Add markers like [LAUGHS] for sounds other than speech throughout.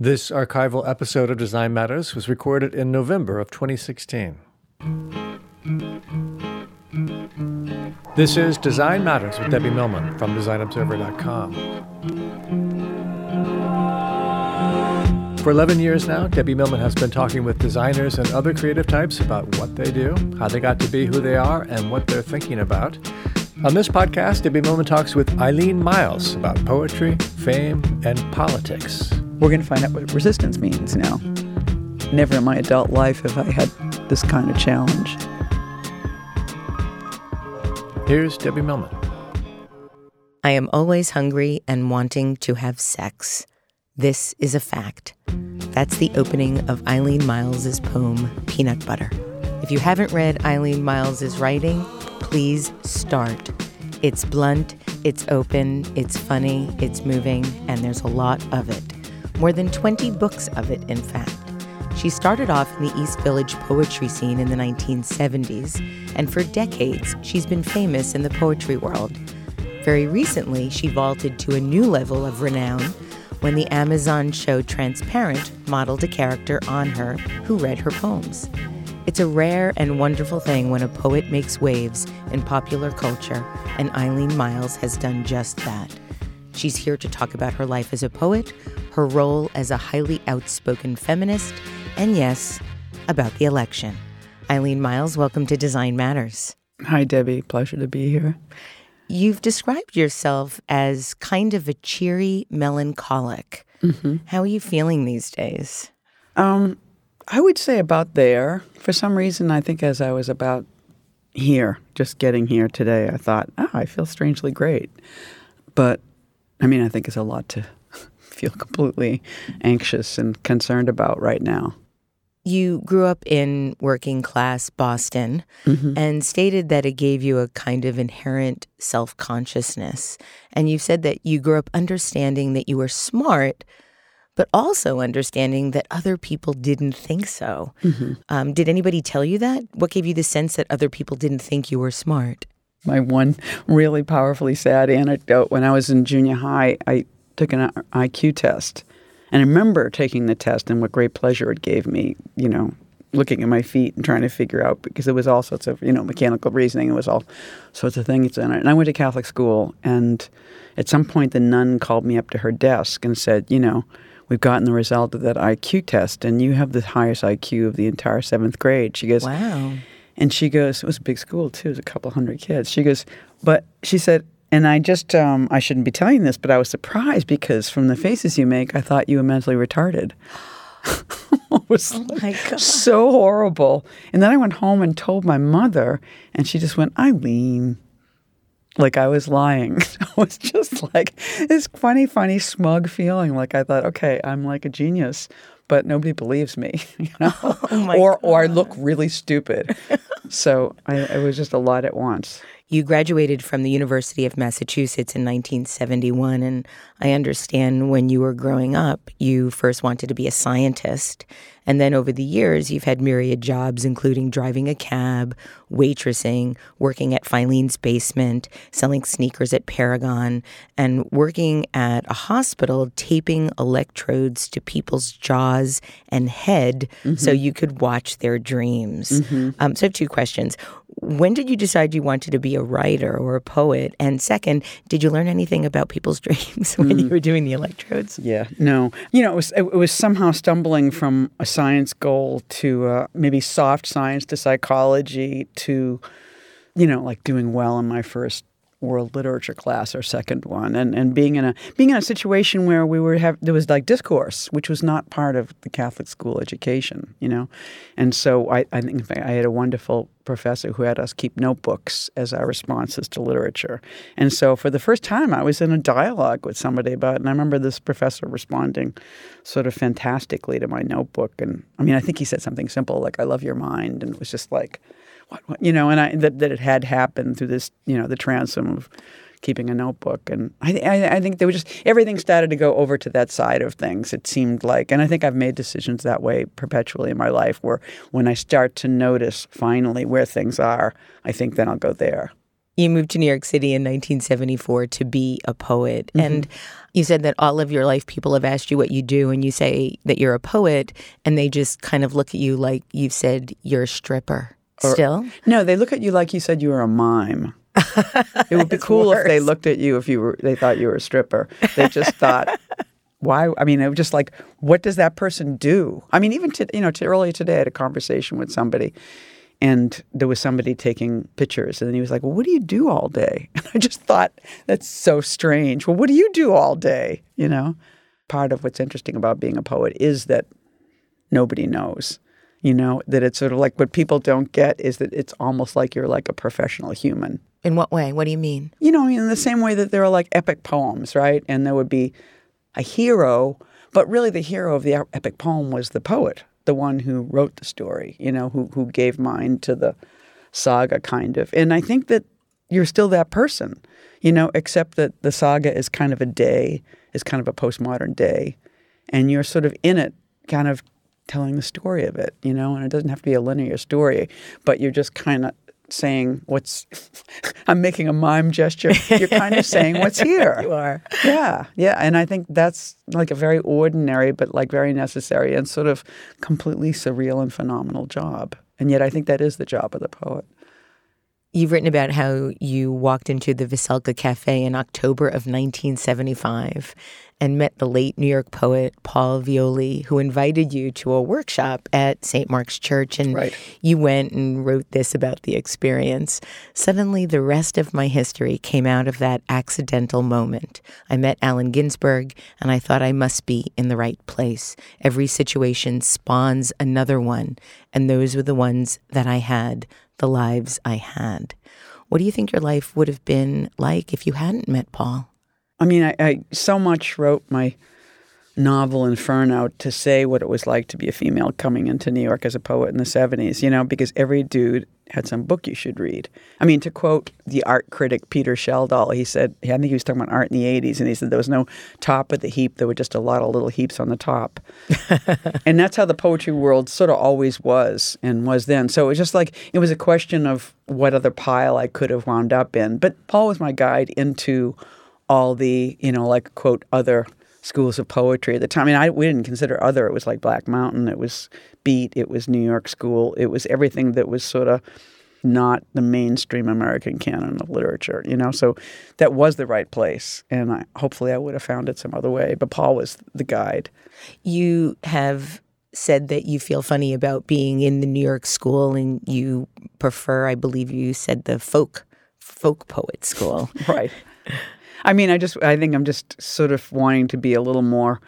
This archival episode of Design Matters was recorded in November of 2016. This is Design Matters with Debbie Millman from DesignObserver.com. For 11 years now, Debbie Millman has been talking with designers and other creative types about what they do, how they got to be who they are, and what they're thinking about. On this podcast, Debbie Millman talks with Eileen Myles about poetry, fame, and politics. We're going to find out what resistance means now. Never in my adult life have I had this kind of challenge. Here's Debbie Millman. I am always hungry and wanting to have sex. This is a fact. That's the opening of Eileen Myles's poem, Peanut Butter. If you haven't read Eileen Myles's writing, please start. It's blunt, it's open, it's funny, it's moving, and there's a lot of it. More than 20 books of it, in fact. She started off in the East Village poetry scene in the 1970s, and for decades, she's been famous in the poetry world. Very recently, she vaulted to a new level of renown when the Amazon show Transparent modeled a character on her who read her poems. It's a rare and wonderful thing when a poet makes waves in popular culture, and Eileen Myles has done just that. She's here to talk about her life as a poet, her role as a highly outspoken feminist, and yes, about the election. Eileen Myles, welcome to Design Matters. Hi, Debbie. Pleasure to be here. You've described yourself as kind of a cheery melancholic. Mm-hmm. How are you feeling these days? Um, I would say about there. For some reason, I think as I was about here, just getting here today, I thought, oh, I feel strangely great. But I mean, I think it's a lot to [LAUGHS] feel completely anxious and concerned about right now. You grew up in working class Boston Mm-hmm. and stated that it gave you a kind of inherent self consciousness. And you said that you grew up understanding that you were smart, but also understanding that other people didn't think so. Mm-hmm. Um, did anybody tell you that? What gave you the sense that other people didn't think you were smart? My one really powerfully sad anecdote when I was in junior high, I took an IQ test. And I remember taking the test and what great pleasure it gave me, you know, looking at my feet and trying to figure out because it was all sorts of, you know, mechanical reasoning. It was all sorts of things in it. And I went to Catholic school and at some point the nun called me up to her desk and said, you know, we've gotten the result of that IQ test and you have the highest IQ of the entire seventh grade. She goes, Wow. And she goes, it was a big school too, it was a couple hundred kids. She goes, but she said, and I just, um, I shouldn't be telling this, but I was surprised because from the faces you make, I thought you were mentally retarded. [LAUGHS] it was Oh my God. so horrible. And then I went home and told my mother, and she just went, Eileen, like I was lying. [LAUGHS] it was just like this funny, funny, smug feeling. Like I thought, okay, I'm like a genius, but nobody believes me, [LAUGHS] you know, [LAUGHS] Oh or or I look really stupid. [LAUGHS] so I, it was just a lot at once. You graduated from the University of Massachusetts in 1971, and I understand when you were growing up, you first wanted to be a scientist, And then over the years, you've had myriad jobs, including driving a cab, waitressing, working at Filene's basement, selling sneakers at Paragon, and working at a hospital taping electrodes to people's jaws and head mm-hmm. so you could watch their dreams. Mm-hmm. Um, so I have two questions. When did you decide you wanted to be a writer or a poet? And second, did you learn anything about people's [LAUGHS] dreams when mm. you were doing the electrodes? Yeah, no. You know, it was, it was somehow stumbling from a science goal to uh, maybe soft science to psychology to, you know, like doing well in my first world literature class, our second one, and and being in a being in a situation where we were have there was like discourse, which was not part of the Catholic school education, you know, and so I I think I had a wonderful professor who had us keep notebooks as our responses to literature, and so for the first time I was in a dialogue with somebody about, and I remember this professor responding, sort of fantastically to my notebook, and I mean I think he said something simple like I love your mind, and it was just like what, what, you know, and I, that, that it had happened through this, you know, the transom of keeping a notebook. And I, I, I think there was just everything started to go over to that side of things. It seemed like, and I think I've made decisions that way perpetually in my life where when I start to notice finally where things are, I think then I'll go there. You moved to New York City in 1974 to be a poet. Mm-hmm. And you said that all of your life people have asked you what you do, and you say that you're a poet, and they just kind of look at you like you've said you're a stripper. Or, Still? No, they look at you like you said you were a mime. [LAUGHS] it would be cool worse. if they looked at you if you were they thought you were a stripper. They just [LAUGHS] thought why I mean it was just like what does that person do? I mean even to, you know to earlier today I had a conversation with somebody and there was somebody taking pictures and then he was like, "Well, what do you do all day?" [LAUGHS] And I just thought that's so strange. Well, what do you do all day, you know? Part of what's interesting about being a poet is that nobody knows you know, that it's sort of like what people don't get is that it's almost like you're like a professional human. In what way? What do you mean? You know, in the same way that there are like epic poems, right? And there would be a hero, but really the hero of the epic poem was the poet, the one who wrote the story, you know, who who gave mind to the saga kind of. And I think that you're still that person, you know, except that the saga is kind of a day, is kind of a postmodern day, and you're sort of in it kind of telling the story of it, you know, and it doesn't have to be a linear story, but you're just kind of saying what's [LAUGHS] I'm making a mime gesture. You're kind of [LAUGHS] saying what's here. you are. Yeah. Yeah, and I think that's like a very ordinary but like very necessary and sort of completely surreal and phenomenal job. And yet I think that is the job of the poet. You've written about how you walked into the Veselka Cafe in October of 1975 and met the late New York poet Paul Violi, who invited you to a workshop at St. Mark's Church. And right. you went and wrote this about the experience. Suddenly, the rest of my history came out of that accidental moment. I met Allen Ginsberg, and I thought I must be in the right place. Every situation spawns another one, and those were the ones that I had, the lives I had. What do you think your life would have been like if you hadn't met Paul? I mean, I, I so much wrote my novel Inferno to say what it was like to be a female coming into New York as a poet in the 70s, you know, because every dude had some book you should read. I mean, to quote the art critic Peter Schjeldahl, he said, I think he was talking about art in the 80s, and he said there was no top of the heap, there were just a lot of little heaps on the top. [LAUGHS] and that's how the poetry world sort of always was and was then. So it was just like, it was a question of what other pile I could have wound up in. But Paul was my guide into all the, you know, like quote other schools of poetry at the time. I mean, I, we didn't consider other. It was like Black Mountain, it was Beat, it was New York School, it was everything that was sort of not the mainstream American canon of literature, you know. So that was the right place, and I, hopefully I would have found it some other way. But Paul was the guide. You have said that you feel funny about being in the New York school, and you prefer, I believe, you said the folk folk poet school, [LAUGHS] right? I mean, I just I think I'm just sort of wanting to be a little more,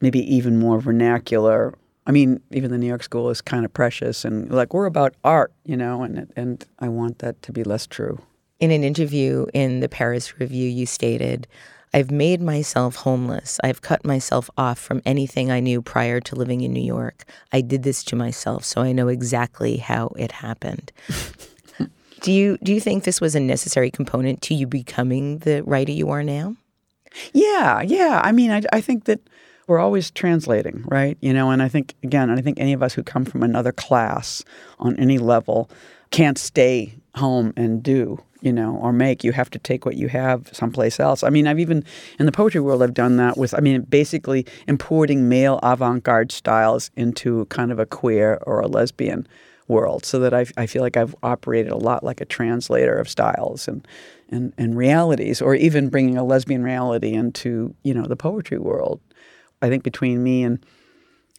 maybe even more vernacular. I mean, even the New York School is kind of precious and like we're about art, you know, and and I want that to be less true. In an interview in the Paris Review, you stated, I've made myself homeless. I've cut myself off from anything I knew prior to living in New York. I did this to myself, so I know exactly how it happened. [LAUGHS] Do you do you think this was a necessary component to you becoming the writer you are now? Yeah, yeah. I mean, I, I think that we're always translating, right? You know, and I think again, and I think any of us who come from another class on any level can't stay home and do, you know, or make. You have to take what you have someplace else. I mean, I've even in the poetry world, I've done that with. I mean, basically importing male avant-garde styles into kind of a queer or a lesbian world, so that I, I feel like I've operated a lot like a translator of styles and and and realities, or even bringing a lesbian reality into you know the poetry world. I think between me and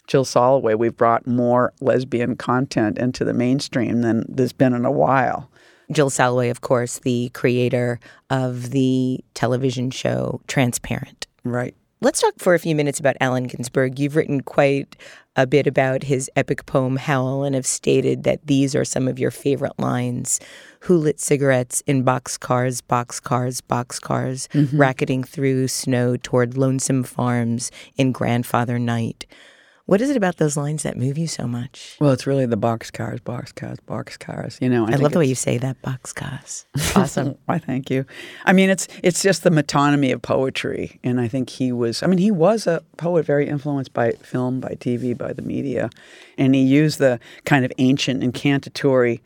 Jill Soloway, we've brought more lesbian content into the mainstream than there's been in a while. Jill Soloway, of course, the creator of the television show Transparent. Right. Let's talk for a few minutes about Allen Ginsberg. You've written quite a bit about his epic poem Howl and have stated that these are some of your favorite lines. Who lit cigarettes in boxcars, boxcars, boxcars, mm-hmm. racketing through snow toward lonesome farms in grandfather night? What is it about those lines that move you so much? Well, it's really the box cars, box cars, box cars. You know, I, I love the way you say that, box cars. [LAUGHS] Awesome. Why, thank you. I mean, it's it's just the metonymy of poetry, and I think he was. I mean, he was a poet, very influenced by film, by TV, by the media, and he used the kind of ancient incantatory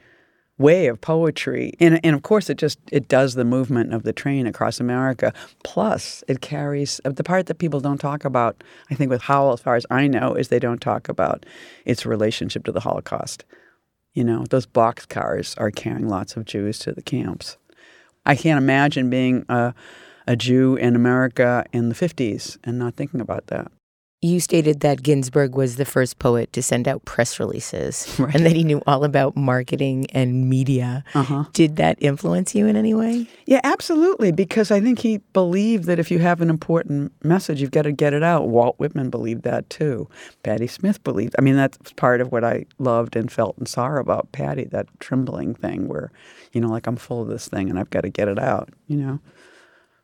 way of poetry. And, and of course, it just it does the movement of the train across America. Plus, it carries uh, the part that people don't talk about. I think with Howl, as far as I know, is they don't talk about its relationship to the Holocaust. You know, those box cars are carrying lots of Jews to the camps. I can't imagine being a, a Jew in America in the 50s and not thinking about that. You stated that Ginsberg was the first poet to send out press releases [LAUGHS] right. and that he knew all about marketing and media. Uh-huh. Did that influence you in any way? Yeah, absolutely. Because I think he believed that if you have an important message, you've got to get it out. Walt Whitman believed that too. Patti Smith believed. I mean, that's part of what I loved and felt and saw about Patti, that trembling thing where, you know, like I'm full of this thing and I've got to get it out, you know?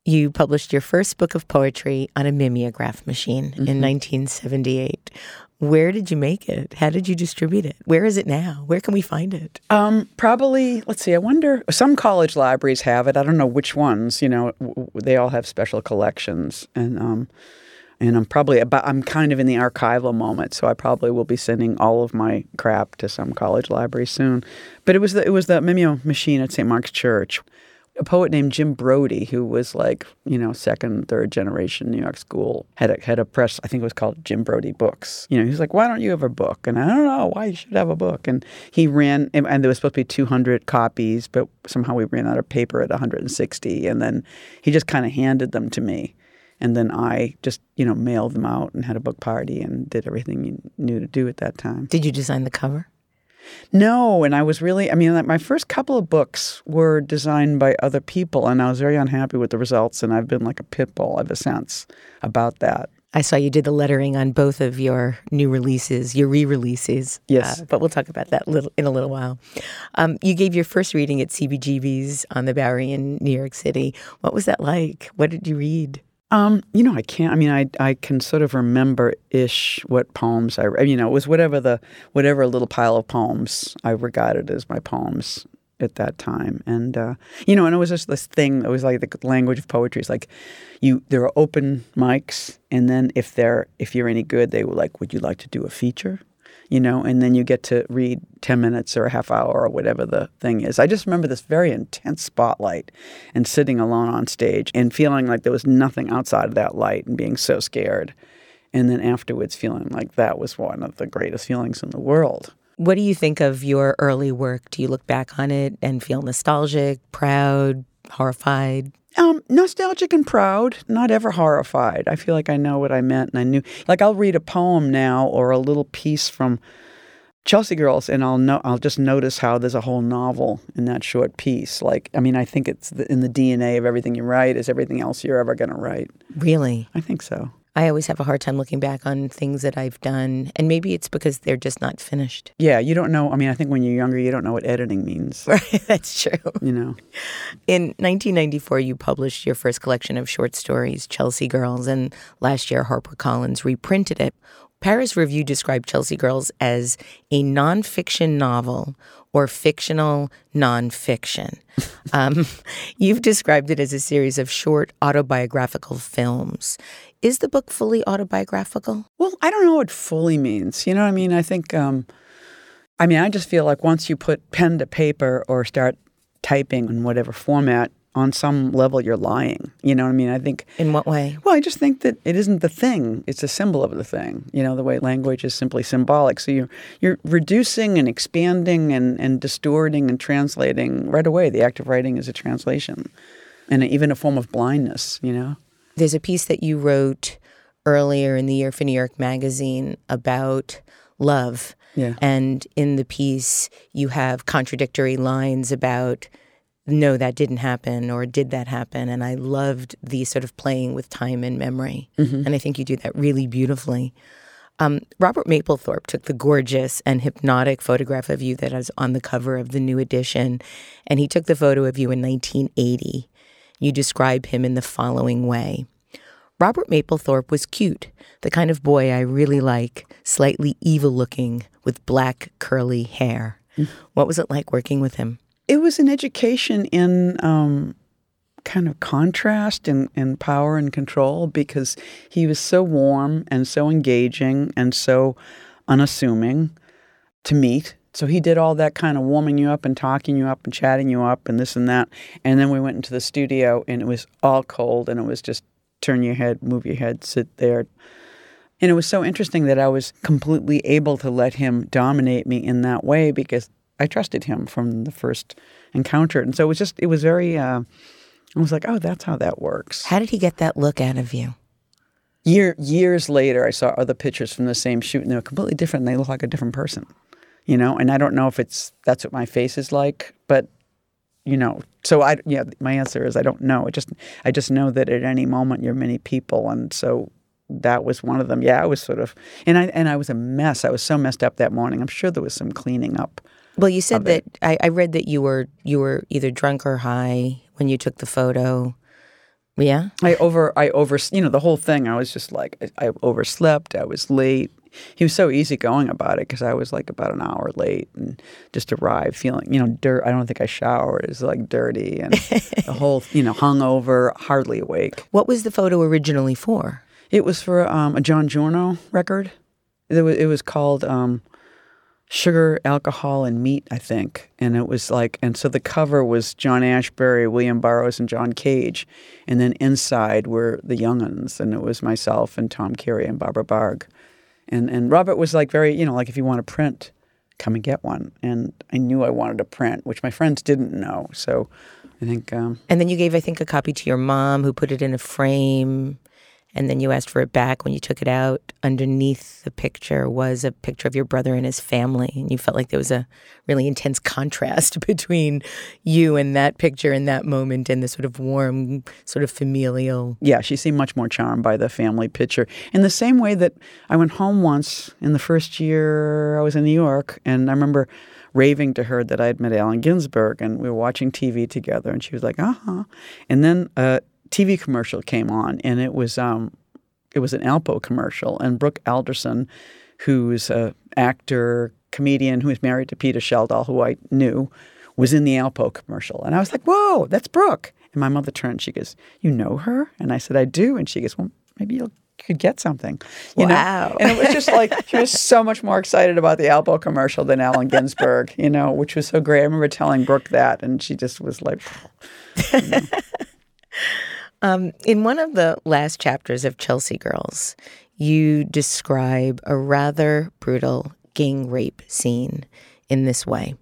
You published your first book of poetry on a mimeograph machine mm-hmm. in 1978. Where did you make it? How did you distribute it? Where is it now? Where can we find it? Um, probably, let's see, I wonder, some college libraries have it. I don't know which ones, you know, w- they all have special collections. And, um, and I'm probably about, I'm kind of in the archival moment, so I probably will be sending all of my crap to some college library soon. But it was the, it was the Mimeo machine at St. Mark's Church a poet named Jim Brodey who was like, you know, second, third generation New York school, had a, had a press, I think it was called Jim Brodey Books. You know, he was like, why don't you have a book? And I don't know why you should have a book. And he ran, and, and there was supposed to be 200 copies, but somehow we ran out of paper at 160. And then he just kind of handed them to me. And then I just, you know, mailed them out and had a book party and did everything you knew to do at that time. Did you design the cover? No, and I was really, I mean, my first couple of books were designed by other people, and I was very unhappy with the results, and I've been like a pit bull ever since about that. I saw you did the lettering on both of your new releases, your re-releases. Yes, uh, but we'll talk about that little in a little while. Um, you gave your first reading at CBGB's on the Bowery in New York City. What was that like? What did you read? Um, you know, I can't. I mean, I I can sort of remember ish what poems I. You know, it was whatever the whatever little pile of poems I regarded as my poems at that time, and uh, you know, and it was just this thing. It was like the language of poetry. is like you there are open mics, and then if they're if you're any good, they were like, "Would you like to do a feature?" You know, and then you get to read 10 minutes or a half hour or whatever the thing is. I just remember this very intense spotlight and sitting alone on stage and feeling like there was nothing outside of that light and being so scared. And then afterwards feeling like that was one of the greatest feelings in the world. What do you think of your early work? Do you look back on it and feel nostalgic, proud, horrified? Um, nostalgic and proud, not ever horrified. I feel like I know what I meant and I knew. Like I'll read a poem now or a little piece from Chelsea Girls, and I'll know I'll just notice how there's a whole novel in that short piece. Like, I mean, I think it's the, in the DNA of everything you write is everything else you're ever going to write. Really, I think so. I always have a hard time looking back on things that I've done, and maybe it's because they're just not finished. Yeah, you don't know. I mean, I think when you're younger, you don't know what editing means. [LAUGHS] Right, that's true. You know. In 1994, you published your first collection of short stories, Chelsea Girls, and last year, HarperCollins reprinted it. Paris Review described Chelsea Girls as a nonfiction novel or fictional nonfiction. [LAUGHS] um, [LAUGHS] you've described it as a series of short autobiographical films. Is the book fully autobiographical? Well, I don't know what fully means. You know what I mean? I think, um, I mean, I just feel like once you put pen to paper or start typing in whatever format, on some level you're lying. You know what I mean? I think. In what way? Well, I just think that it isn't the thing; it's a symbol of the thing. You know, the way language is simply symbolic. So you're you're reducing and expanding and and distorting and translating right away. The act of writing is a translation, and even a form of blindness. You know. There's a piece that you wrote earlier in the year for New York Magazine about love. Yeah. And in the piece, you have contradictory lines about no, that didn't happen or did that happen? And I loved the sort of playing with time and memory. Mm-hmm. And I think you do that really beautifully. Um, Robert Mapplethorpe took the gorgeous and hypnotic photograph of you that is on the cover of the new edition. And he took the photo of you in 1980. You describe him in the following way Robert Mapplethorpe was cute, the kind of boy I really like, slightly evil looking, with black curly hair. Mm-hmm. What was it like working with him? it was an education in um, kind of contrast and, and power and control because he was so warm and so engaging and so unassuming to meet. So he did all that kind of warming you up and talking you up and chatting you up and this and that. And then we went into the studio and it was all cold and it was just turn your head, move your head, sit there. And it was so interesting that I was completely able to let him dominate me in that way because I trusted him from the first encounter, and so it was just it was very. Uh, I was like, oh, that's how that works. How did he get that look out of you? Year years later, I saw other pictures from the same shoot, and they were completely different. And they look like a different person, you know. And I don't know if it's that's what my face is like, but you know. So I yeah, my answer is I don't know. I just I just know that at any moment you're many people, and so that was one of them. Yeah, I was sort of, and I and I was a mess. I was so messed up that morning. I'm sure there was some cleaning up well, you said that I, I, read that you were you were either drunk or high when you took the photo. Yeah, I over I over you know the whole thing. I was just like I, I overslept. I was late. He was so easygoing about it because I was like about an hour late and just arrived feeling you know dirt. I don't think I showered. It's like dirty and the [LAUGHS] whole you know hungover, hardly awake. What was the photo originally for? It was for um, a John Giorno record. It was it was called. Um, sugar, alcohol, and meat, I think. And it was like, and so the cover was John Ashbery, William Burroughs, and John Cage. And then inside were the younguns, and it was myself and Tom Carey and Barbara Barg. And, and Robert was like very, you know, like if you want to print, come and get one. And I knew I wanted to print, which my friends didn't know. So I think. Um, and then you gave, I think, a copy to your mom who put it in a frame and then you asked for it back when you took it out. Underneath the picture was a picture of your brother and his family, and you felt like there was a really intense contrast [LAUGHS] between you and that picture in that moment and the sort of warm, sort of familial. Yeah, she seemed much more charmed by the family picture. In the same way that I went home once in the first year I was in New York, and I remember raving to her that I had met Allen Ginsberg, and we were watching TV together, and she was like, "Uh huh," and then. Uh, TV commercial came on, and it was um, it was an Alpo commercial, and Brooke Alderson, who's a actor comedian who is married to Peter Schjeldahl, who I knew, was in the Alpo commercial, and I was like, "Whoa, that's Brooke!" And my mother turned, she goes, "You know her?" And I said, "I do," and she goes, "Well, maybe you'll." Could get something, you wow. know, and it was just like she was so much more excited about the Alpo commercial than Allen Ginsberg, you know, which was so great. I remember telling Brooke that, and she just was like, [LAUGHS] you know. [LAUGHS] Um, in one of the last chapters of Chelsea Girls, you describe a rather brutal gang rape scene in this way.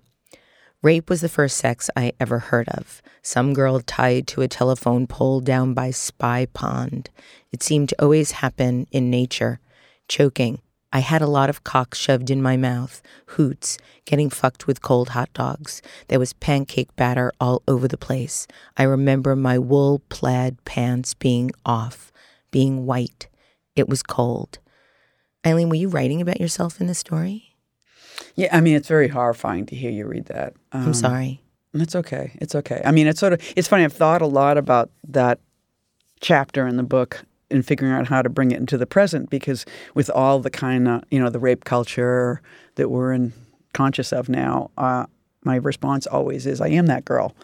Rape was the first sex I ever heard of. Some girl tied to a telephone pole down by Spy Pond. It seemed to always happen in nature. Choking, I had a lot of cock shoved in my mouth, hoots, getting fucked with cold hot dogs. There was pancake batter all over the place. I remember my wool plaid pants being off, being white. It was cold. Eileen, were you writing about yourself in the story? Yeah, I mean, it's very horrifying to hear you read that. Um, I'm sorry. It's okay. It's okay. I mean, it's sort of, it's funny. I've thought a lot about that chapter in the book in figuring out how to bring it into the present because with all the kind of you know the rape culture that we're in conscious of now uh, my response always is, I am that girl,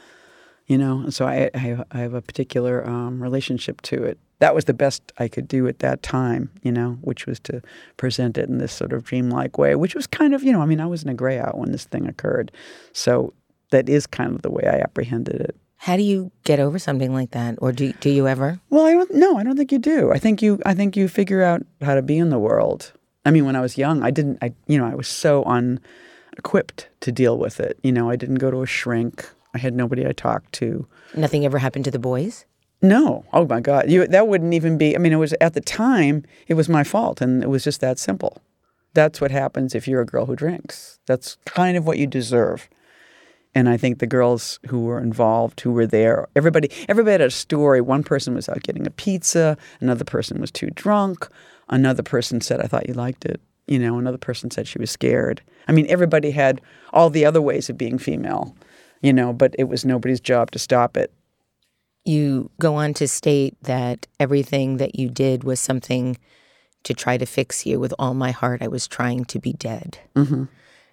you know. And so I, I, have, a particular um, relationship to it. That was the best I could do at that time, you know, which was to present it in this sort of dreamlike way, which was kind of, you know, I mean, I was in a gray out when this thing occurred, so that is kind of the way I apprehended it. How do you get over something like that, or do do you ever? Well, I don't. No, I don't think you do. I think you. I think you figure out how to be in the world. I mean, when I was young, I didn't. I you know, I was so unequipped to deal with it. You know, I didn't go to a shrink. I had nobody I talked to. Nothing ever happened to the boys. No. Oh my God. You that wouldn't even be. I mean, it was at the time. It was my fault, and it was just that simple. That's what happens if you're a girl who drinks. That's kind of what you deserve. And I think the girls who were involved, who were there, everybody, everybody had a story. One person was out getting a pizza. Another person was too drunk. Another person said, "I thought you liked it." You know, another person said she was scared. I mean, everybody had all the other ways of being female. You know, but it was nobody's job to stop it. You go on to state that everything that you did was something to try to fix you. With all my heart, I was trying to be dead. Mm-hmm.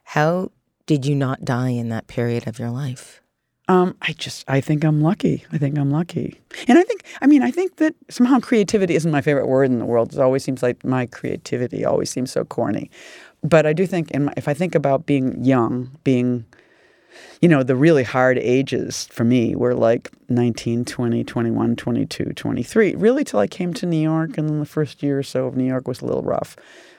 How did you not die in that period of your life? Um, I just, I think I'm lucky. I think I'm lucky. And I think, I mean, I think that somehow creativity isn't my favorite word in the world. It always seems like my creativity always seems so corny. But I do think, in my, if I think about being young, being, you know, the really hard ages for me were like 19, 20, 21, 22, 23, really till I came to New York. And then the first year or so of New York was a little rough.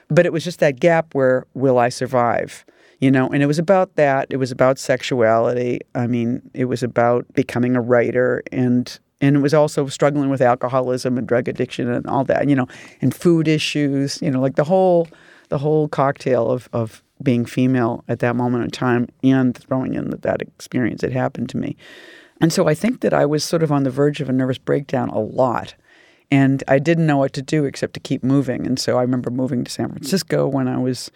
But it was just that gap where, will I survive? You know and it was about that. It was about sexuality. I mean it was about becoming a writer and and it was also struggling with alcoholism and drug addiction and all that you know and food issues you know like the whole the whole cocktail of of being female at that moment in time and throwing in that that experience had happened to me. And so i think that i was sort of on the verge of a nervous breakdown a lot and i didn't know what to do except to keep moving. And so i remember moving to san francisco when i was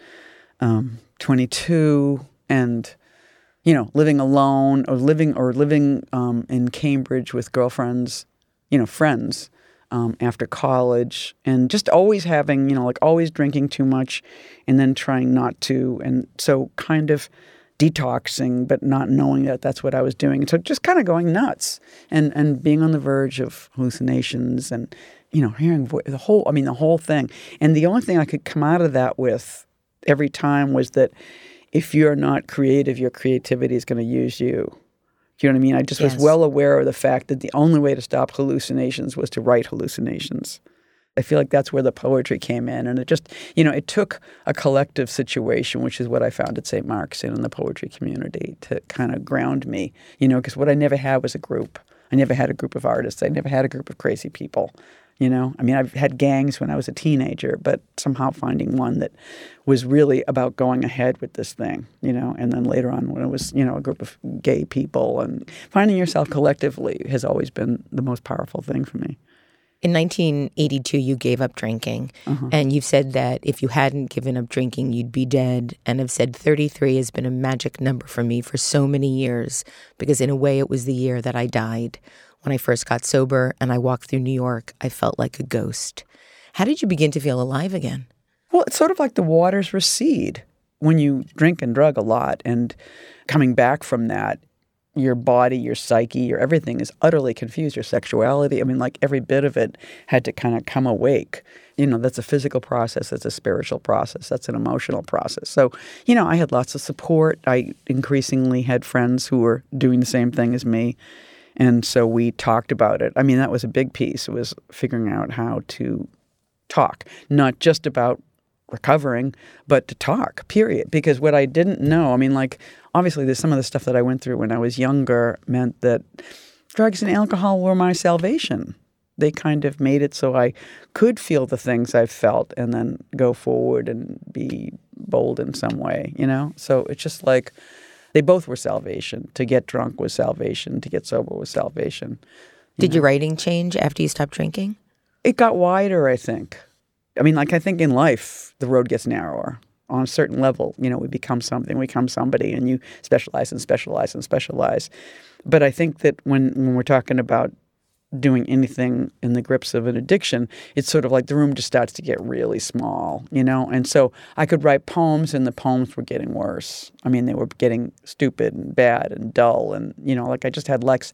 um, 22 and you know living alone or living or living um, in Cambridge with girlfriends, you know friends um, after college, and just always having you know like always drinking too much, and then trying not to, and so kind of detoxing but not knowing that that's what I was doing. So just kind of going nuts and and being on the verge of hallucinations and you know hearing vo- the whole I mean the whole thing. And the only thing I could come out of that with every time was that if you're not creative, your creativity is going to use you. Do you know what I mean? I just Yes. was well aware of the fact that the only way to stop hallucinations was to write hallucinations. I feel like that's where the poetry came in. And it just, you know, it took a collective situation, which is what I found at St. Mark's and in the poetry community to kind of ground me, you know, because what I never had was a group. I never had a group of artists. I never had a group of crazy people. You know, I mean, I've had gangs when I was a teenager, but somehow finding one that was really about going ahead with this thing, you know, and then later on when it was, you know, a group of gay people and finding yourself collectively has always been the most powerful thing for me. In 1982, you gave up drinking, uh-huh. and you've said that if you hadn't given up drinking, you'd be dead. And have said 33 has been a magic number for me for so many years because, in a way, it was the year that I died. When I first got sober and I walked through New York, I felt like a ghost. How did you begin to feel alive again? Well, it's sort of like the waters recede when you drink and drug a lot, and coming back from that, your body, your psyche, your everything is utterly confused. Your sexuality, I mean, like every bit of it had to kind of come awake. You know, that's a physical process, that's a spiritual process, that's an emotional process. So, you know, I had lots of support. I increasingly had friends who were doing the same thing as me. And so we talked about it. I mean, that was a big piece. It was figuring out how to talk, not just about recovering, but to talk, period. Because what I didn't know, I mean, like, obviously, there's some of the stuff that I went through when I was younger meant that drugs and alcohol were my salvation. They kind of made it so I could feel the things I felt and then go forward and be bold in some way, you know? So it's just like they both were salvation. To get drunk was salvation, to get sober was salvation. Did your writing change after you stopped drinking? It got wider, I think. I mean, like I think in life, the road gets narrower. On a certain level, you know, we become something, we become somebody, and you specialize and specialize and specialize. But I think that when when we're talking about doing anything in the grips of an addiction, it's sort of like the room just starts to get really small, you know? And so I could write poems and the poems were getting worse. I mean, they were getting stupid and bad and dull. And, you know, like I just had less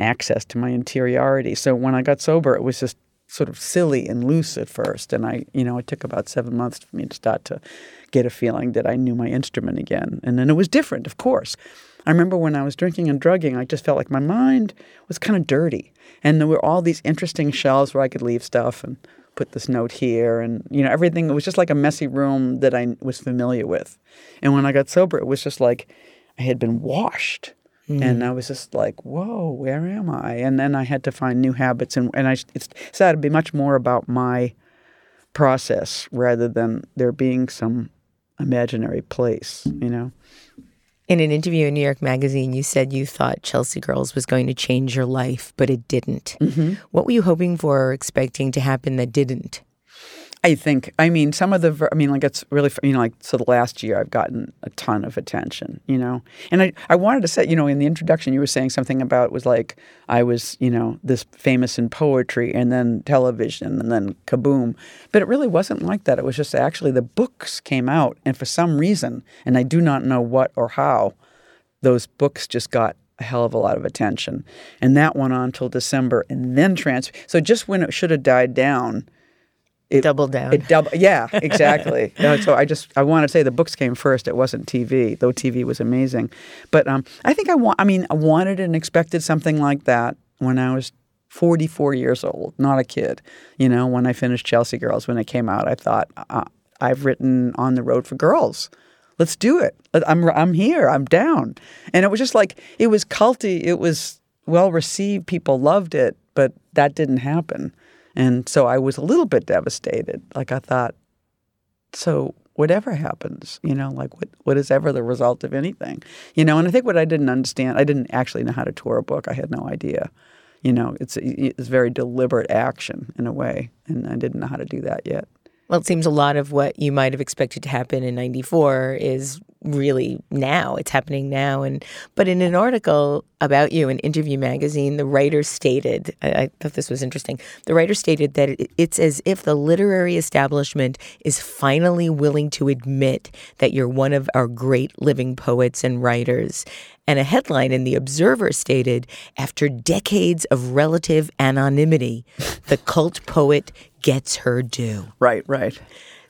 access to my interiority. So when I got sober, it was just sort of silly and loose at first. And I, you know, it took about seven months for me to start to get a feeling that I knew my instrument again. And then it was different, of course. I remember when I was drinking and drugging, I just felt like my mind was kind of dirty. And there were all these interesting shelves where I could leave stuff and put this note here and you know everything it was just like a messy room that I was familiar with. And when I got sober it was just like I had been washed. Mm. And I was just like, whoa, where am I? And then I had to find new habits. And, and I it started to be much more about my process rather than there being some imaginary place, you know? In an interview in New York Magazine, you said you thought Chelsea Girls was going to change your life, but it didn't. Mm-hmm. What were you hoping for or expecting to happen that didn't? I think. I mean, some of the. I mean, like it's really. You know, like so. The last year, I've gotten a ton of attention. You know, and I. I wanted to say. You know, in the introduction, you were saying something about was like I was. You know, this famous in poetry, and then television, and then kaboom. But it really wasn't like that. It was just actually the books came out, and for some reason, and I do not know what or how, those books just got a hell of a lot of attention, and that went on till December, and then trans. So just when it should have died down it doubled down. It double, yeah, [LAUGHS] exactly. so I just I want to say the books came first. It wasn't TV, though TV was amazing. But um, I think I want. I mean, I wanted and expected something like that when I was 44 years old, not a kid. You know, when I finished Chelsea Girls, when it came out, I thought uh, I've written On the Road for Girls. Let's do it. I'm I'm here. I'm down. And it was just like it was culty. It was well received. People loved it, but that didn't happen. And so I was a little bit devastated. Like I thought, so whatever happens, you know, like what, what is ever the result of anything, you know? And I think what I didn't understand, I didn't actually know how to tour a book. I had no idea. You know, it's it's very deliberate action in a way, and I didn't know how to do that yet. Well, it seems a lot of what you might have expected to happen in 94 is really now. It's happening now. And but in an article about you in Interview Magazine, the writer stated, I, I thought this was interesting. The writer stated that it, it's as if the literary establishment is finally willing to admit that you're one of our great living poets and writers. And a headline in The Observer stated, after decades of relative anonymity, the cult poet gets her due. Right, right.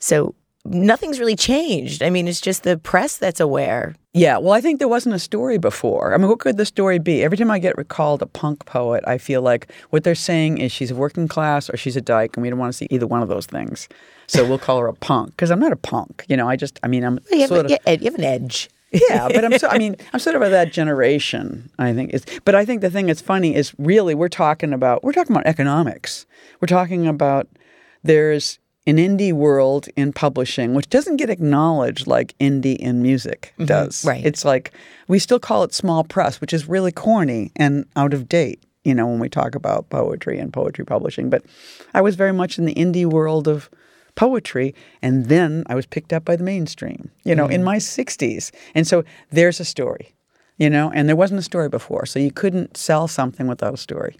So nothing's really changed. I mean, it's just the press that's aware. Yeah, well, I think there wasn't a story before. I mean, what could the story be? Every time I get recalled a punk poet, I feel like what they're saying is she's a working class or she's a dyke, and we don't want to see either one of those things. So we'll call her a punk because I'm not a punk. You know, I just, I mean, I'm you, sort have, of, you have an edge. yeah, but I'm so I mean [LAUGHS] I'm sort of of that generation. I think is, but I think the thing that's funny is really we're talking about we're talking about economics. We're talking about there's an indie world in publishing, which doesn't get acknowledged like indie in music mm-hmm. does. Right. It's like we still call it small press, which is really corny and out of date, you know, when we talk about poetry and poetry publishing. But I was very much in the indie world of poetry, and then I was picked up by the mainstream, you know, mm-hmm. in my 60s. And so there's a story, you know, and there wasn't a story before. So you couldn't sell something without a story.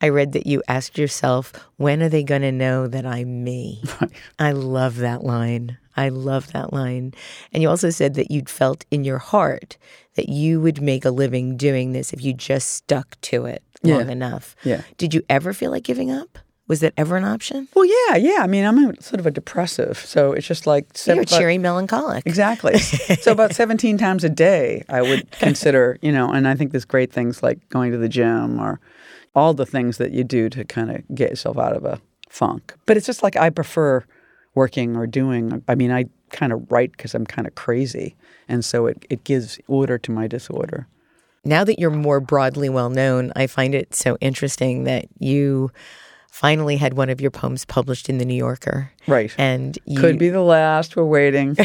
I read that you asked yourself, when are they going to know that I'm me? Right. I love that line. I love that line. And you also said that you'd felt in your heart that you would make a living doing this if you just stuck to it long yeah. enough. Yeah. Did you ever feel like giving up? Was that ever an option? Well, yeah, yeah. I mean, I'm a, sort of a depressive, so it's just like seven, you're cheery melancholic. Exactly. so about [LAUGHS] 17 times a day, I would [LAUGHS] consider, you know, and I think there's great things like going to the gym or all the things that you do to kind of get yourself out of a funk. But it's just like I prefer working or doing. I mean, I kind of write because I'm kind of crazy, and so it it gives order to my disorder. Now that you're more broadly well known, I find it so interesting that you finally had one of your poems published in the New Yorker. Right. And you, could be the last. We're waiting.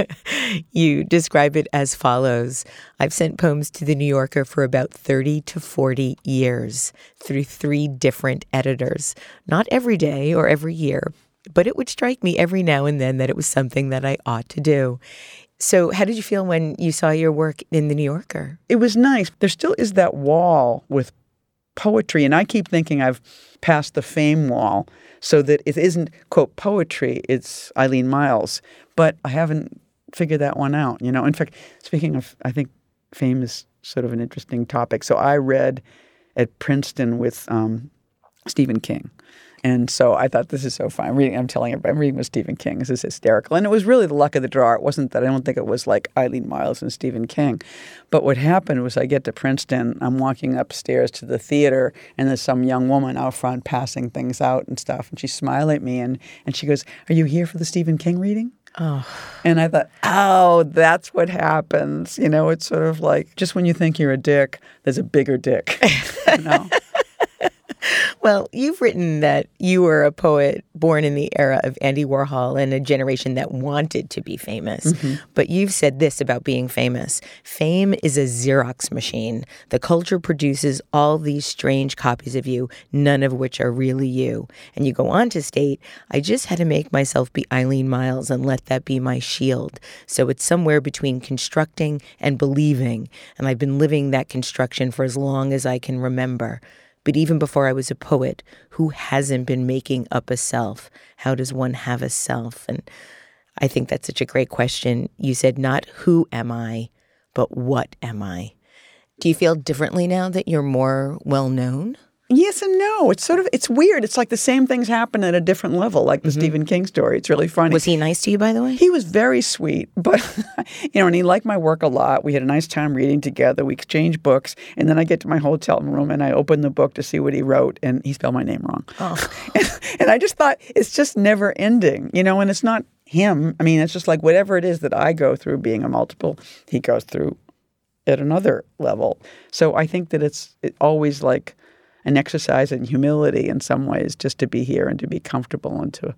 [LAUGHS] you describe it as follows I've sent poems to the New Yorker for about 30 to 40 years through three different editors. Not every day or every year, but it would strike me every now and then that it was something that I ought to do. So, how did you feel when you saw your work in the New Yorker? It was nice. There still is that wall with poetry, and I keep thinking I've passed the fame wall so that it isn't, quote, poetry, it's Eileen Myles. But I haven't figured that one out, you know. In fact, speaking of, I think fame is sort of an interesting topic. So I read at Princeton with um, Stephen King. And so I thought this is so fun. I'm reading. I'm telling everybody. I'm reading with Stephen King. This is hysterical. And it was really the luck of the draw. It wasn't that I don't think it was like Eileen Myles and Stephen King. But what happened was I get to Princeton. I'm walking upstairs to the theater, and there's some young woman out front passing things out and stuff. And she smiling at me, and and she goes, "Are you here for the Stephen King reading?" Oh. And I thought, oh, that's what happens. You know, it's sort of like just when you think you're a dick, there's a bigger dick. You know? [LAUGHS] Well, you've written that you were a poet born in the era of Andy Warhol and a generation that wanted to be famous. Mm-hmm. But you've said this about being famous fame is a Xerox machine. The culture produces all these strange copies of you, none of which are really you. And you go on to state, I just had to make myself be Eileen Myles and let that be my shield. So it's somewhere between constructing and believing. And I've been living that construction for as long as I can remember. But even before I was a poet, who hasn't been making up a self? How does one have a self? And I think that's such a great question. You said, not who am I, but what am I? Do you feel differently now that you're more well known? Yes and no. It's sort of it's weird. It's like the same things happen at a different level, like the mm-hmm. Stephen King story. It's really funny. Was he nice to you, by the way? He was very sweet, but [LAUGHS] you know, and he liked my work a lot. We had a nice time reading together. We exchanged books, and then I get to my hotel room and I open the book to see what he wrote, and he spelled my name wrong. Oh. [LAUGHS] and, and I just thought it's just never ending, you know. And it's not him. I mean, it's just like whatever it is that I go through, being a multiple, he goes through at another level. So I think that it's it always like an exercise in humility in some ways, just to be here and to be comfortable and to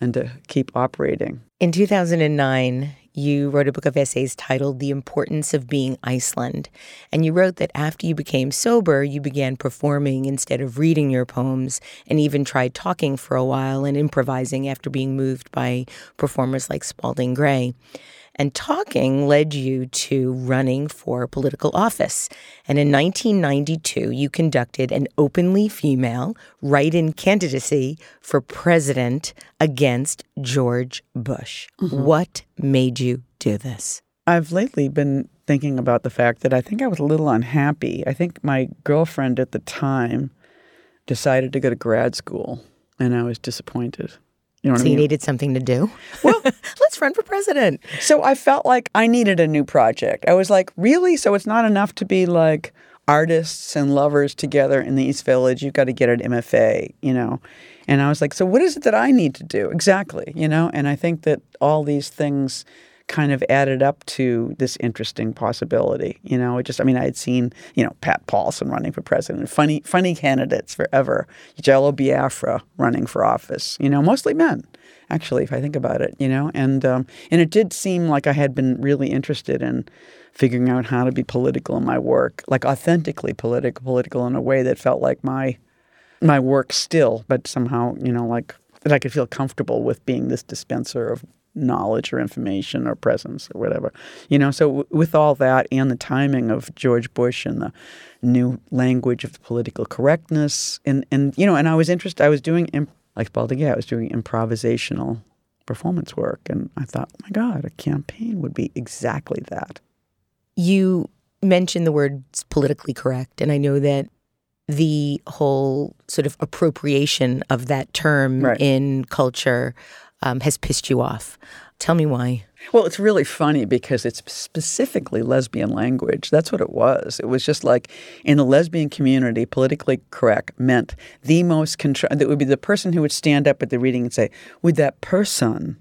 and to keep operating. In 2009, you wrote a book of essays titled The Importance of Being Iceland. And you wrote that after you became sober, you began performing instead of reading your poems, and even tried talking for a while and improvising after being moved by performers like Spalding Gray. And talking led you to running for political office. And in 1992, you conducted an openly female write in candidacy for president against George Bush. Mm-hmm. What made you do this? I've lately been thinking about the fact that I think I was a little unhappy. I think my girlfriend at the time decided to go to grad school, and I was disappointed. You know So I you needed something to do? Well, [LAUGHS] let's run for president. So I felt like I needed a new project. I was like, really? So it's not enough to be like artists and lovers together in the East Village. You've got to get an MFA, you know? And I was like, so what is it that I need to do? Exactly, you know? And I think that all these things kind of added up to this interesting possibility. You know, it just I mean, I had seen, you know, Pat Paulsen running for president, funny funny candidates forever. Jello Biafra running for office, you know, mostly men, actually, if I think about it, you know. And um, and it did seem like I had been really interested in figuring out how to be political in my work, like authentically political, political in a way that felt like my my work still, but somehow, you know, like that I could feel comfortable with being this dispenser of knowledge or information or presence or whatever. You know, so w- with all that and the timing of George Bush and the new language of political correctness and and you know, and I was interested I was doing imp- like Spalding, I was doing improvisational performance work and I thought, "Oh my god, a campaign would be exactly that." You mentioned the words politically correct, and I know that the whole sort of appropriation of that term Right. in culture um, has pissed you off. Tell me why. Well, it's really funny because it's specifically lesbian language. That's what it was. It was just like in the lesbian community, politically correct meant the most control. That would be the person who would stand up at the reading and say, "Would that person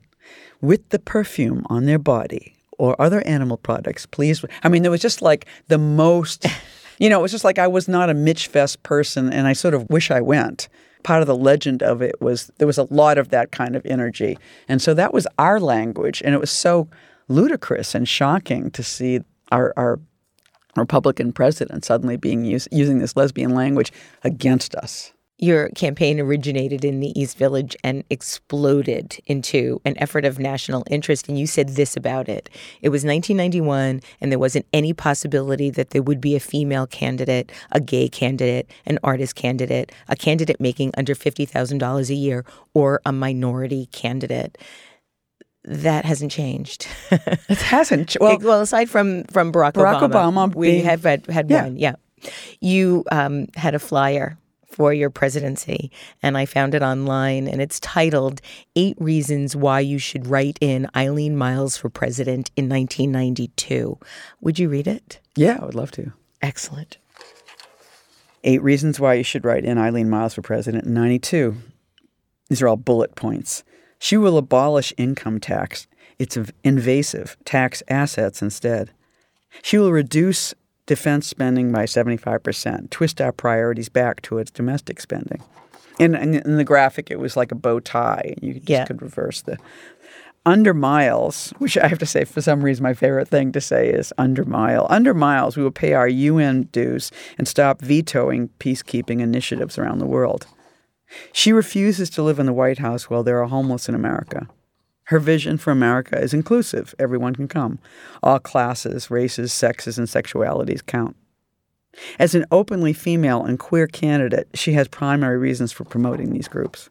with the perfume on their body or other animal products, please?" I mean, there was just like the most. [LAUGHS] You know, it was just like I was not a Michfest person, and I sort of wish I went part of the legend of it was there was a lot of that kind of energy. And so that was our language. And it was so ludicrous and shocking to see our, our Republican president suddenly being using this lesbian language against us. Your campaign originated in the East Village and exploded into an effort of national interest. And you said this about it. It was 1991, and there wasn't any possibility that there would be a female candidate, a gay candidate, an artist candidate, a candidate making under $50,000 a year, or a minority candidate that hasn't changed. [LAUGHS] it hasn't. Well, well, aside from from Barack, Barack Obama, Obama we being- have had, had Yeah. one. Yeah, you um, had a flyer for your presidency, and I found it online, and it's titled Eight Reasons Why You Should Write in Eileen Myles for President in 1992." Would you read it? yeah, I would love to. Excellent. Eight reasons why you should write in Eileen Myles for president in 92. These are all bullet points. She will abolish income tax. It's invasive. Tax assets instead. She will reduce defense spending by 75%, twist our priorities back towards domestic spending. And, in, in the graphic, it was like a bow tie. You just Yeah. could reverse the. Under Myles, which I have to say, for some reason, my favorite thing to say is under mile. Under Myles, we will pay our UN dues and stop vetoing peacekeeping initiatives around the world. She refuses to live in the White House while there are homeless in America. Her vision for America is inclusive. Everyone can come. All classes, races, sexes, and sexualities count. As an openly female and queer candidate, she has primary reasons for promoting these groups.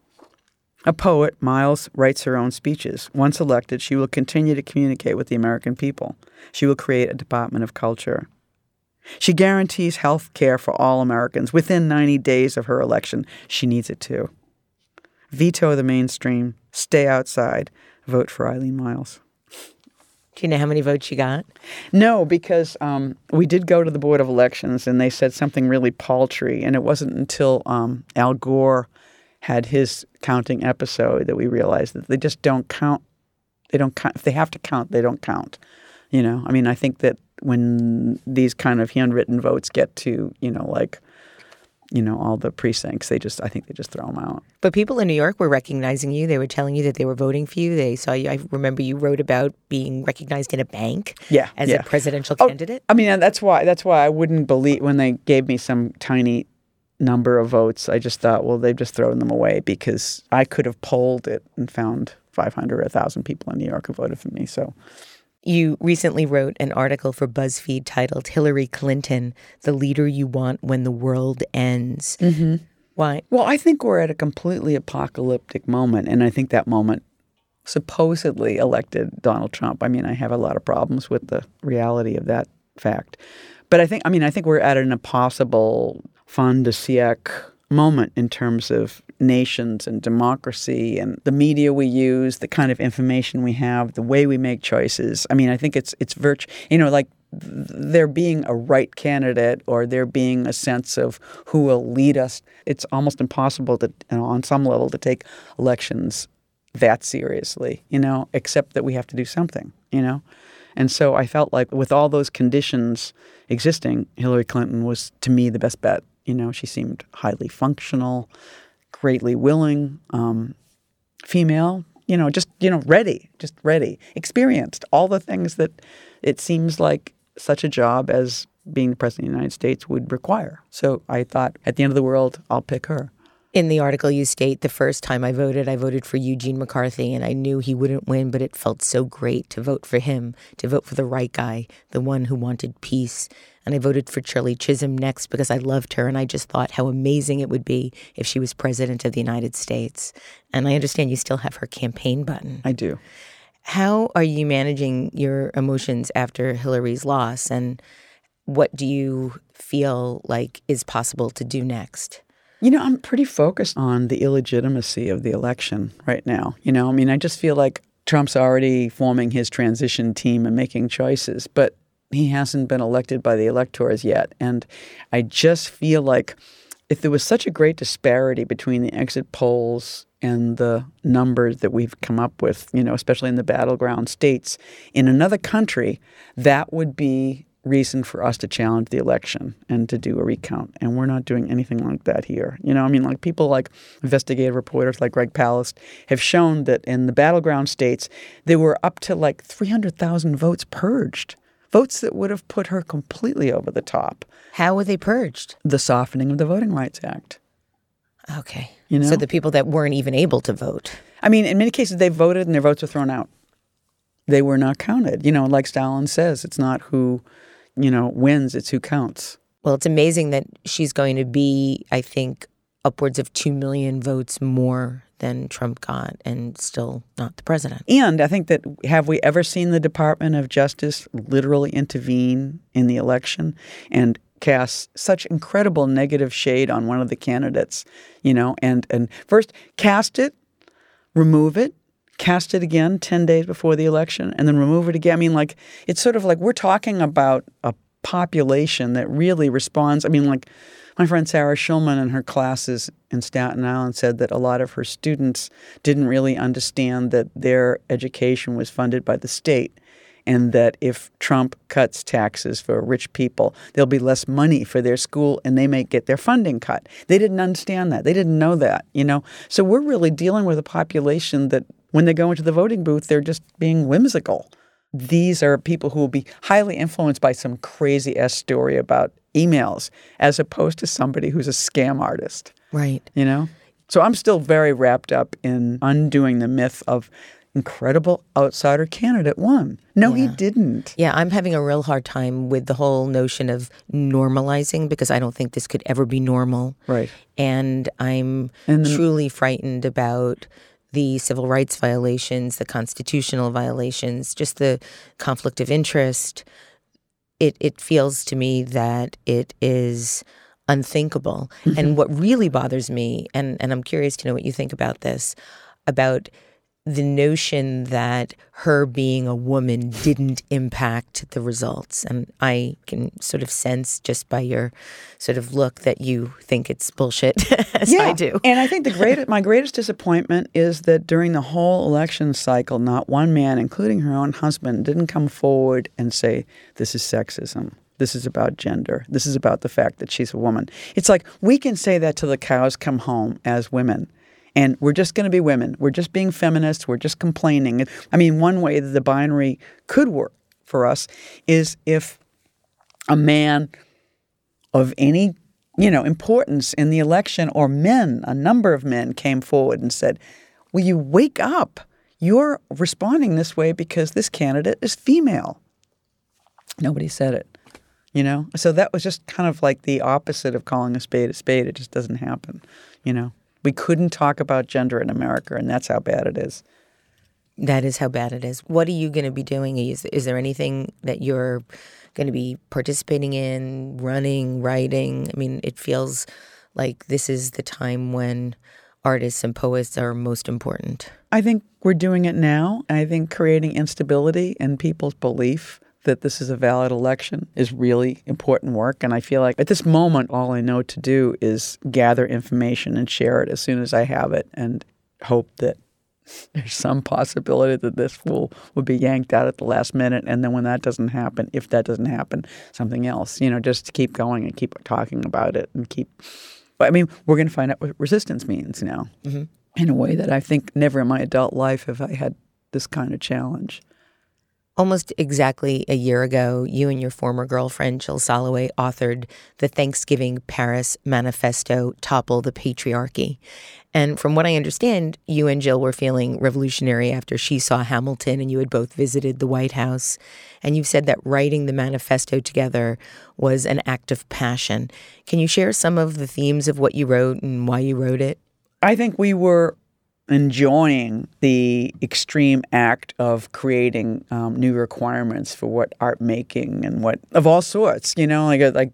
A poet, Myles writes her own speeches. Once elected, she will continue to communicate with the American people. She will create a Department of Culture. She guarantees health care for all Americans within 90 days of her election. She needs it too. Veto the mainstream, stay outside, vote for Eileen Myles. Do you know how many votes you got? No, because um, we did go to the Board of Elections and they said something really paltry. And it wasn't until um, Al Gore had his counting episode that we realized that they just don't count. They don't count. If they have to count, they don't count. You know, I mean, I think that when these kind of handwritten votes get to, you know, like, you know, all the precincts, they just, I think they just throw them out. But people in New York were recognizing you. They were telling you that they were voting for you. They saw you. I remember you wrote about being recognized in a bank Yeah, as yeah. a presidential Oh, candidate. I mean, that's why that's why I wouldn't believe when they gave me some tiny number of votes. I just thought, well, they've just thrown them away because I could have polled it and found 500 or 1,000 people in New York who voted for me. So You recently wrote an article for BuzzFeed titled Hillary Clinton, the leader you want when the world ends. Mm-hmm. Why? Well, I think we're at a completely apocalyptic moment, and I think that moment supposedly elected Donald Trump. I mean, I have a lot of problems with the reality of that fact. But I think, I mean, I think we're at an impossible fin de siècle moment in terms of nations and democracy and the media we use, the kind of information we have, the way we make choices. I mean, I think it's it's virtu- you know, like there being a right candidate or there being a sense of who will lead us. It's almost impossible to, you know, on some level, to take elections that seriously, you know, except that we have to do something, you know. And so I felt like with all those conditions existing, Hillary Clinton was to me the best bet. You know, she seemed highly functional, greatly willing, um, female, you know, just, you know, ready, just ready, experienced, all the things that it seems like such a job as being the president of the United States would require. So I thought at the end of the world, I'll pick her. In the article, you state the first time I voted, I voted for Eugene McCarthy, and I knew he wouldn't win, but it felt so great to vote for him, to vote for the right guy, the one who wanted peace. And I voted for Shirley Chisholm next because I loved her, and I just thought how amazing it would be if she was president of the United States. And I understand you still have her campaign button. I do. How are you managing your emotions after Hillary's loss, and what do you feel like is possible to do next? You know, I'm pretty focused on the illegitimacy of the election right now. You know, I mean, I just feel like Trump's already forming his transition team and making choices, but he hasn't been elected by the electors yet. And I just feel like if there was such a great disparity between the exit polls and the numbers that we've come up with, you know, especially in the battleground states, in another country, that would be reason for us to challenge the election and to do a recount. And we're not doing anything like that here. You know, I mean, like people like investigative reporters like Greg Palast have shown that in the battleground states, there were up to like 300,000 votes purged, votes that would have put her completely over the top. How were they purged? The softening of the Voting Rights Act. Okay. You know? So the people that weren't even able to vote. I mean, in many cases, they voted and their votes were thrown out. They were not counted. You know, like Stalin says, it's not who, you know, wins, it's who counts. Well, it's amazing that she's going to be, I think, upwards of 2 million votes more than Trump got and still not the president. And I think that have we ever seen the Department of Justice literally intervene in the election and cast such incredible negative shade on one of the candidates, you know, and and first cast it, remove it, cast it again 10 days before the election and then remove it again. I mean like it's sort of like we're talking about a population that really responds. I mean like my friend Sarah Schulman in her classes in Staten Island said that a lot of her students didn't really understand that their education was funded by the state and that if Trump cuts taxes for rich people, there'll be less money for their school and they may get their funding cut. They didn't understand that. They didn't know that, you know. So we're really dealing with a population that when they go into the voting booth, they're just being whimsical. These are people who will be highly influenced by some crazy ass story about emails as opposed to somebody who's a scam artist. Right. You know? So I'm still very wrapped up in undoing the myth of incredible outsider candidate won. No, he didn't. Yeah, I'm having a real hard time with the whole notion of normalizing because I don't think this could ever be normal. Right. And I'm And the- truly frightened about the civil rights violations, the constitutional violations, just the conflict of interest. It it feels to me that it is unthinkable. And mm-hmm. what really bothers me, and, and I'm curious to know what you think about this, about the notion that her being a woman didn't impact the results. And I can sort of sense just by your sort of look that you think it's bullshit, [LAUGHS] as I do. And I think the greatest, my greatest disappointment is that during the whole election cycle, not one man, including her own husband, didn't come forward and say, This is sexism. This is about gender. This is about the fact that she's a woman. It's like we can say that till the cows come home as women. And we're just going to be women. We're just being feminists. We're just complaining. I mean, one way that the binary could work for us is if a man of any you know importance in the election or men a number of men came forward and said will you wake up you're responding this way because this candidate is female nobody said it you know so that was just kind of like the opposite of calling a spade a spade it just doesn't happen you know we couldn't talk about gender in america and that's how bad it is That is how bad it is. What are you going to be doing? Is, is there anything that you're going to be participating in, running, writing? I mean, it feels like this is the time when artists and poets are most important. I think we're doing it now. I think creating instability in people's belief that this is a valid election is really important work. And I feel like at this moment, all I know to do is gather information and share it as soon as I have it and hope that [LAUGHS] there's some possibility that this fool will be yanked out at the last minute. And then when that doesn't happen, if that doesn't happen, something else, you know, just to keep going and keep talking about it and keep. But I mean, we're going to find out what resistance means now mm-hmm. in a way that I think never in my adult life have I had this kind of challenge. Almost exactly a year ago, you and your former girlfriend, Jill Soloway, authored the Thanksgiving Paris Manifesto Topple the Patriarchy. And from what I understand, you and Jill were feeling revolutionary after she saw Hamilton and you had both visited the White House. And you've said that writing the manifesto together was an act of passion. Can you share some of the themes of what you wrote and why you wrote it? I think we were enjoying the extreme act of creating um, new requirements for what art making and what of all sorts, you know, like like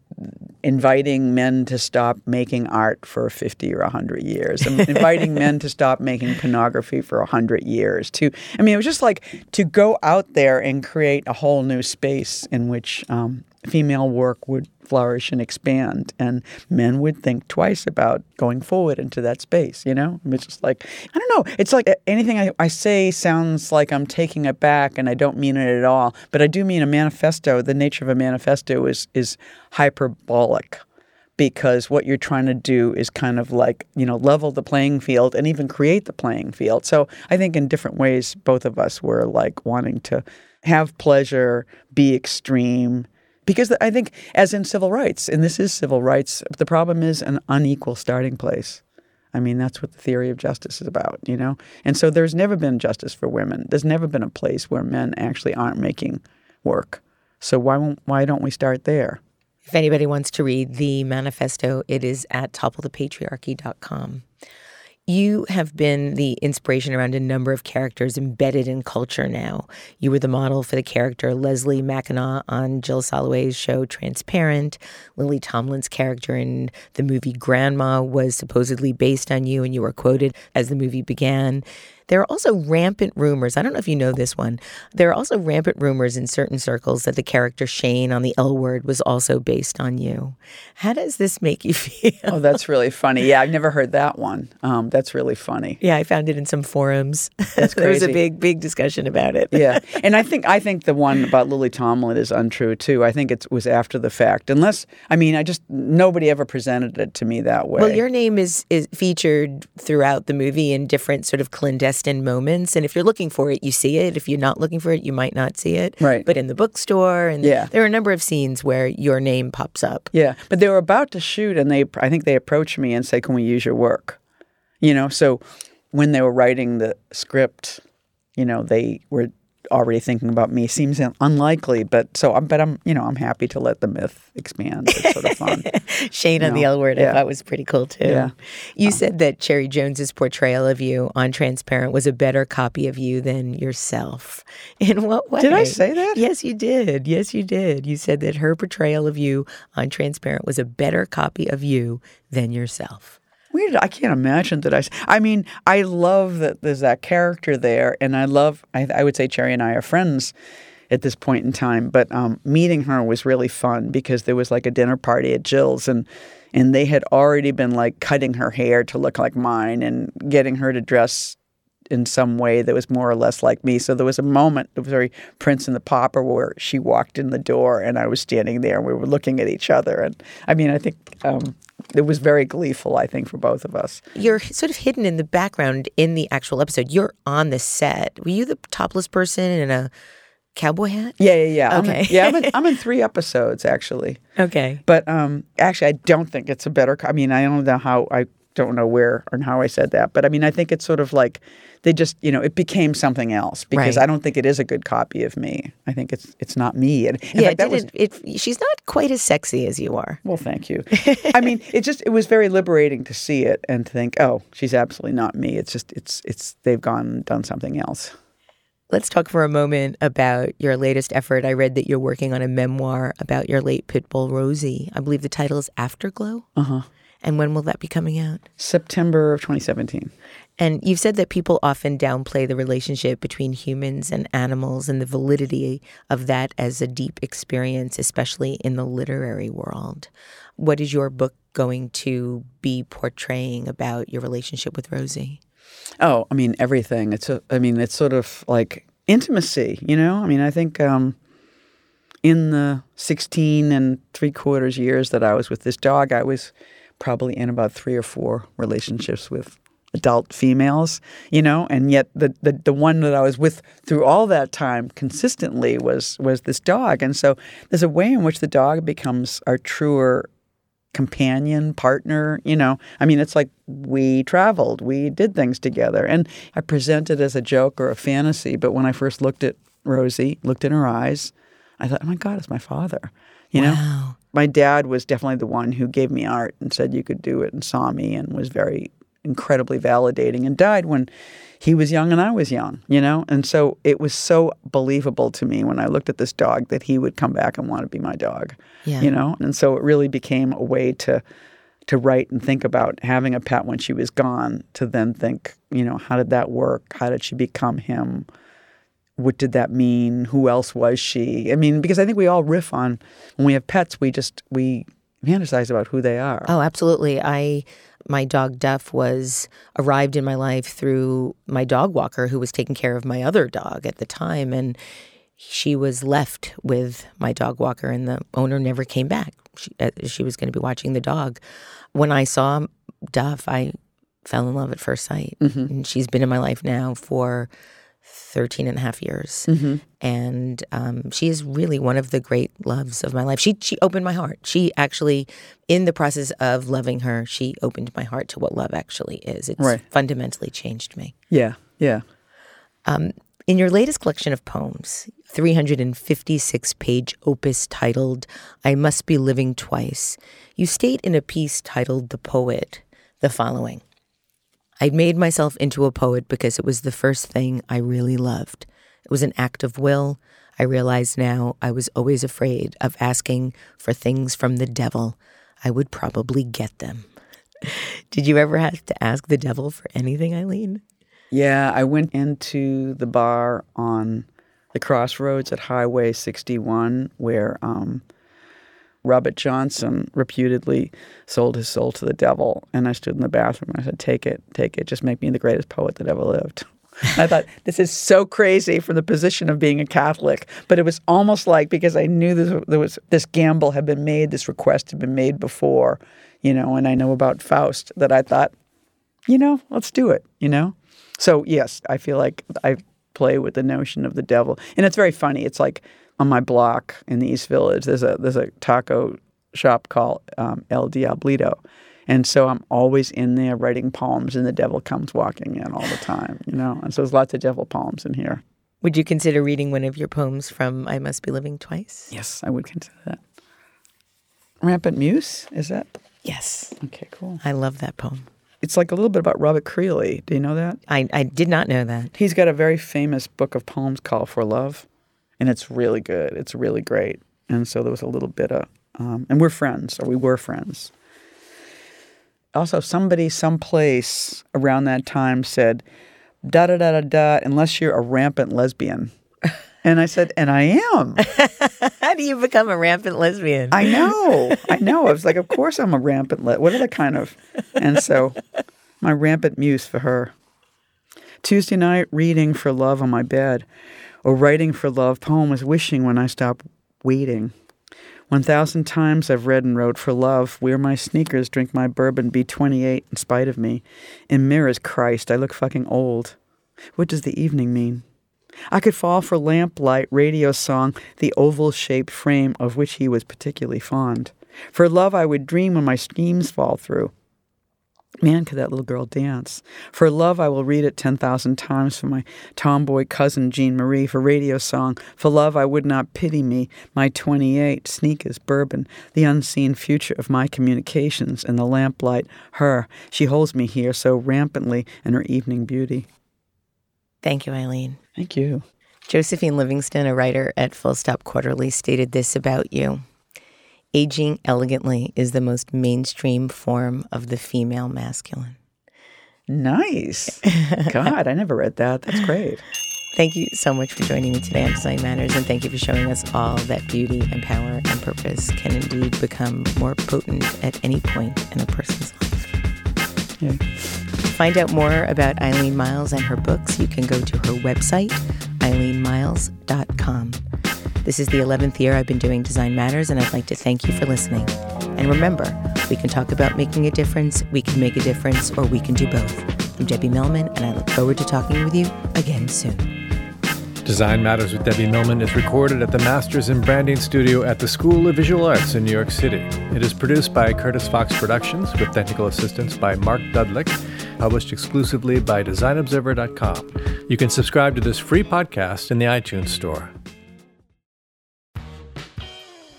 inviting men to stop making art for 50 or 100 years and [LAUGHS] inviting men to stop making pornography for 100 years to i mean it was just like to go out there and create a whole new space in which um, female work would flourish and expand and men would think twice about going forward into that space you know? It's just like i don't know. It's like anything I, I say sounds like i'm taking it back and i don't mean it at all but i do mean a manifesto. The nature of a manifesto is is hyperbolic because what you're trying to do is kind of like you know level the playing field and even create the playing field so i think in different ways both of us were like wanting to have pleasure be extreme because I think, as in civil rights, and this is civil rights, the problem is an unequal starting place. I mean, that's what the theory of justice is about, you know? And so there's never been justice for women. There's never been a place where men actually aren't making work. So why won't, why don't we start there? If anybody wants to read the manifesto, it is at topplethepatriarchy.com. You have been the inspiration around a number of characters embedded in culture now. You were the model for the character Leslie Mackinaw on Jill Soloway's show Transparent. Lily Tomlin's character in the movie Grandma was supposedly based on you, and you were quoted as the movie began. There are also rampant rumors. I don't know if you know this one. There are also rampant rumors in certain circles that the character Shane on the L word was also based on you. How does this make you [LAUGHS] feel? Oh, that's really funny. Yeah, I've never heard that one. Um, that's really funny. Yeah, I found it in some forums. [LAUGHS] That's crazy. there was a big, big discussion about it. yeah, [LAUGHS] and I think I think the one about Lily Tomlin is untrue too. I think it was after the fact. Unless I mean, I just nobody ever presented it to me that way. Well, your name is is featured throughout the movie in different sort of clandestine moments, and if you're looking for it, you see it. If you're not looking for it, you might not see it. Right. But in the bookstore, and Yeah. there are a number of scenes where your name pops up. Yeah, but they were about to shoot, and they I think they approached me and said, "Can we use your work?" You know, so when they were writing the script, you know, they were already thinking about me. Seems unlikely, but so I'm but I'm you know I'm happy to let the myth expand. It's sort of fun. [LAUGHS] Shane on the L word, I thought was pretty cool too. Yeah. You said that Cherry Jones's portrayal of you on Transparent was a better copy of you than yourself. [LAUGHS] In what way? Did I say that? Yes, you did. Yes, you did. You said that her portrayal of you on Transparent was a better copy of you than yourself. Weird. I can't imagine that I. I mean, I love that there's that character there, and I love. I, I would say Cherry and I are friends at this point in time, but um, meeting her was really fun because there was like a dinner party at Jill's, and and they had already been like cutting her hair to look like mine and getting her to dress in some way that was more or less like me. So there was a moment, it was very Prince and the Pauper, where she walked in the door and I was standing there and we were looking at each other. And I mean, I think um, it was very gleeful, I think, for both of us. You're sort of hidden in the background in the actual episode. You're on the set. Were you the topless person in a cowboy hat? Yeah, yeah, yeah. I'm in- Okay. yeah, I'm in, I'm in [LAUGHS] three episodes actually. Okay. But um, actually, I don't think it's a better. I mean, I don't know how I don't know where and how I said that, but I mean, I think it's sort of like they just, you know, it became something else because Right. I don't think it is a good copy of me. I think it's it's not me. And yeah, fact, that was didn't- it, she's not quite as sexy as you are. well, thank you. [LAUGHS] I mean, it just it was very liberating to see it and to think, oh, she's absolutely not me. It's just it's it's they've gone done something else. Let's talk for a moment about your latest effort. I read that you're working on a memoir about your late pit bull, Rosie. I believe the title is Afterglow. Uh huh. And when will that be coming out? September of 2017. And you've said that people often downplay the relationship between humans and animals and the validity of that as a deep experience, especially in the literary world. What is your book going to be portraying about your relationship with Rosie? Oh, I mean everything. It's a. I mean it's sort of like intimacy. You know. I mean I think um, in the sixteen and three quarters years that I was with this dog, I was probably in about three or four relationships with adult females. You know, and yet the the, the one that I was with through all that time consistently was was this dog. And so there's a way in which the dog becomes our truer companion, partner, you know. I mean, it's like we traveled, we did things together. And I present it as a joke or a fantasy, but when I first looked at Rosie, looked in her eyes, I thought, oh my God, it's my father. You know? My dad was definitely the one who gave me art and said you could do it and saw me and was very incredibly validating and died when he was young and I was young, you know? And so it was so believable to me when I looked at this dog that he would come back and want to be my dog Yeah. you know and so it really became a way to to write and think about having a pet when she was gone to then think you know how did that work how did she become him what did that mean who else was she i mean because i think we all riff on when we have pets we just we fantasize about who they are Oh, absolutely. I my dog Duff was arrived in my life through my dog walker who was taking care of my other dog at the time and she was left with my dog walker and the owner never came back. She, uh, she was going to be watching the dog. When I saw Duff, I fell in love at first sight. And she's been in my life now for 13 and a half years. And um, she is really one of the great loves of my life. She, she opened my heart. She actually, in the process of loving her, she opened my heart to what love actually is. It's Right. fundamentally changed me. Yeah, yeah. In your latest collection of poems, 356 page opus titled I Must Be Living Twice, you state in a piece titled The Poet the following I'd made myself into a poet because it was the first thing I really loved. It was an act of will. I realize now I was always afraid of asking for things from the devil. I would probably get them. [LAUGHS] Did you ever have to ask the devil for anything, Eileen? Yeah, I went into the bar on the crossroads at Highway 61 where um, Robert Johnson reputedly sold his soul to the devil. And I stood in the bathroom and I said, Take it, take it, just make me the greatest poet that ever lived. I thought, [LAUGHS] this is so crazy from the position of being a Catholic. But it was almost like because I knew this, there was this gamble had been made, this request had been made before, you know, and I know about Faust, that I thought, you know, let's do it, you know? So, yes, I feel like I play with the notion of the devil. And it's very funny. It's like on my block in the East Village, there's a there's a taco shop called um, El Diablito. And so I'm always in there writing poems, and the devil comes walking in all the time, you know? And so there's lots of devil poems in here. Would you consider reading one of your poems from I Must Be Living Twice? Yes, I would consider that. Rampant Muse, is that? Yes. Okay, cool. I love that poem. It's like a little bit about Robert Creeley. Do you know that? I, I did not know that. He's got a very famous book of poems called For Love, and it's really good. It's really great. And so there was a little bit of, um, and we're friends, or we were friends. Also, somebody, someplace around that time said, da da da da da, unless you're a rampant lesbian. [LAUGHS] And I said, and I am. [LAUGHS] How do you become a rampant lesbian? I know. I know. I was like, of course I'm a rampant. Le- what other kind of? And so, my rampant muse for her. Tuesday night, reading for love on my bed, or writing for love. Poem is wishing when I stop waiting. One thousand times I've read and wrote for love. Wear my sneakers, drink my bourbon, be 28 in spite of me. In mirrors, Christ, I look fucking old. What does the evening mean? I could fall for lamplight, radio song, the oval shaped frame of which he was particularly fond. For love, I would dream when my schemes fall through. Man, could that little girl dance. For love, I will read it 10,000 times for my tomboy cousin Jean Marie. For radio song, for love, I would not pity me, my 28, sneakers, bourbon, the unseen future of my communications, and the lamplight, her. She holds me here so rampantly in her evening beauty. Thank you, Eileen. Thank you. Josephine Livingstone, a writer at Full Stop Quarterly, stated this about you Aging elegantly is the most mainstream form of the female masculine. Nice. [LAUGHS] God, I never read that. That's great. Thank you so much for joining me today on Design Matters, and thank you for showing us all that beauty and power and purpose can indeed become more potent at any point in a person's life. Yeah. To find out more about Eileen Myles and her books, you can go to her website, eileenmyles.com. This is the 11th year I've been doing Design Matters, and I'd like to thank you for listening. And remember, we can talk about making a difference, we can make a difference, or we can do both. I'm Debbie Millman, and I look forward to talking with you again soon. Design Matters with Debbie Millman is recorded at the Masters in Branding Studio at the School of Visual Arts in New York City. It is produced by Curtis Fox Productions with technical assistance by Mark Dudlick, published exclusively by DesignObserver.com. You can subscribe to this free podcast in the iTunes Store.